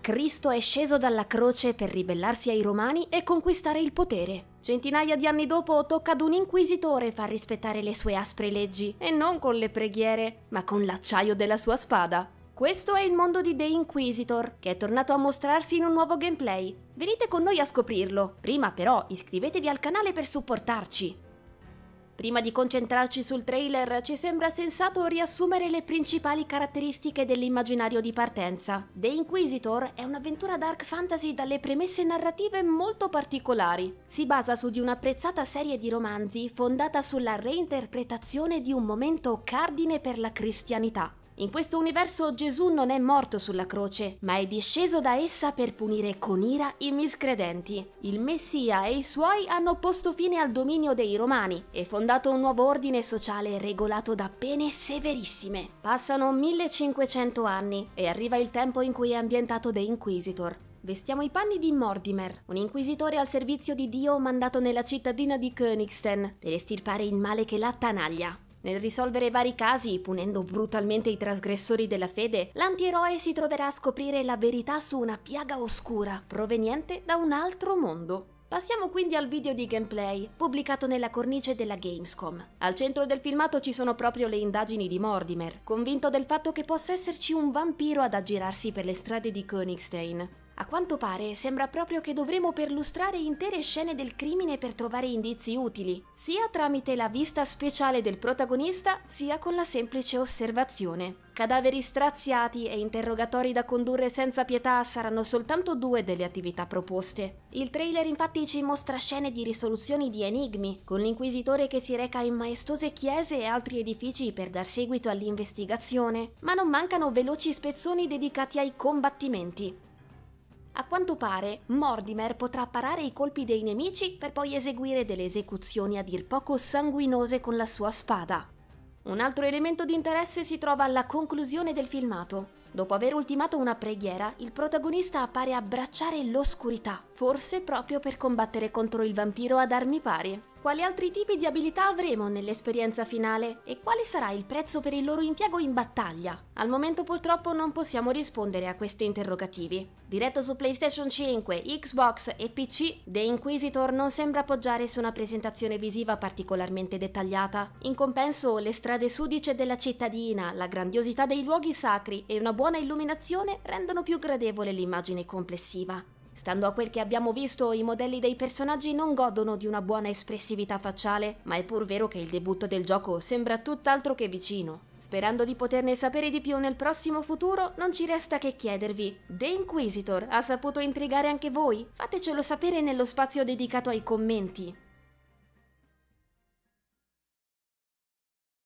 Cristo è sceso dalla croce per ribellarsi ai romani e conquistare il potere. Centinaia di anni dopo tocca ad un inquisitore far rispettare le sue aspre leggi, e non con le preghiere, ma con l'acciaio della sua spada. Questo è il mondo di The Inquisitor, che è tornato a mostrarsi in un nuovo gameplay. Venite con noi a scoprirlo. Prima però iscrivetevi al canale per supportarci. Prima di concentrarci sul trailer, ci sembra sensato riassumere le principali caratteristiche dell'immaginario di partenza. The Inquisitor è un'avventura dark fantasy dalle premesse narrative molto particolari. Si basa su di un'apprezzata serie di romanzi fondata sulla reinterpretazione di un momento cardine per la cristianità. In questo universo Gesù non è morto sulla croce, ma è disceso da essa per punire con ira i miscredenti. Il Messia e i suoi hanno posto fine al dominio dei Romani e fondato un nuovo ordine sociale regolato da pene severissime. Passano 1500 anni e arriva il tempo in cui è ambientato The Inquisitor, Vestiamo i panni di Mortimer, un inquisitore al servizio di Dio mandato nella cittadina di Königstein per estirpare il male che l'attanaglia. Nel risolvere vari casi, punendo brutalmente i trasgressori della fede, l'antieroe si troverà a scoprire la verità su una piaga oscura proveniente da un altro mondo. Passiamo quindi al video di gameplay, pubblicato nella cornice della Gamescom. Al centro del filmato ci sono proprio le indagini di Mortimer, convinto del fatto che possa esserci un vampiro ad aggirarsi per le strade di Königstein. A quanto pare sembra proprio che dovremo perlustrare intere scene del crimine per trovare indizi utili, sia tramite la vista speciale del protagonista, sia con la semplice osservazione. Cadaveri straziati e interrogatori da condurre senza pietà saranno soltanto due delle attività proposte. Il trailer infatti ci mostra scene di risoluzioni di enigmi, con l'inquisitore che si reca in maestose chiese e altri edifici per dar seguito all'investigazione, ma non mancano veloci spezzoni dedicati ai combattimenti. A quanto pare, Mortimer potrà parare i colpi dei nemici per poi eseguire delle esecuzioni a dir poco sanguinose con la sua spada. Un altro elemento di interesse si trova alla conclusione del filmato. Dopo aver ultimato una preghiera, il protagonista appare abbracciare l'oscurità, forse proprio per combattere contro il vampiro ad armi pari. Quali altri tipi di abilità avremo nell'esperienza finale e quale sarà il prezzo per il loro impiego in battaglia? Al momento purtroppo non possiamo rispondere a questi interrogativi. Diretto su PlayStation 5, Xbox e PC, The Inquisitor non sembra appoggiare su una presentazione visiva particolarmente dettagliata. In compenso, le strade sudice della cittadina, la grandiosità dei luoghi sacri e una buona illuminazione rendono più gradevole l'immagine complessiva. Stando a quel che abbiamo visto, i modelli dei personaggi non godono di una buona espressività facciale, ma è pur vero che il debutto del gioco sembra tutt'altro che vicino. Sperando di poterne sapere di più nel prossimo futuro, non ci resta che chiedervi: The Inquisitor ha saputo intrigare anche voi? Fatecelo sapere nello spazio dedicato ai commenti.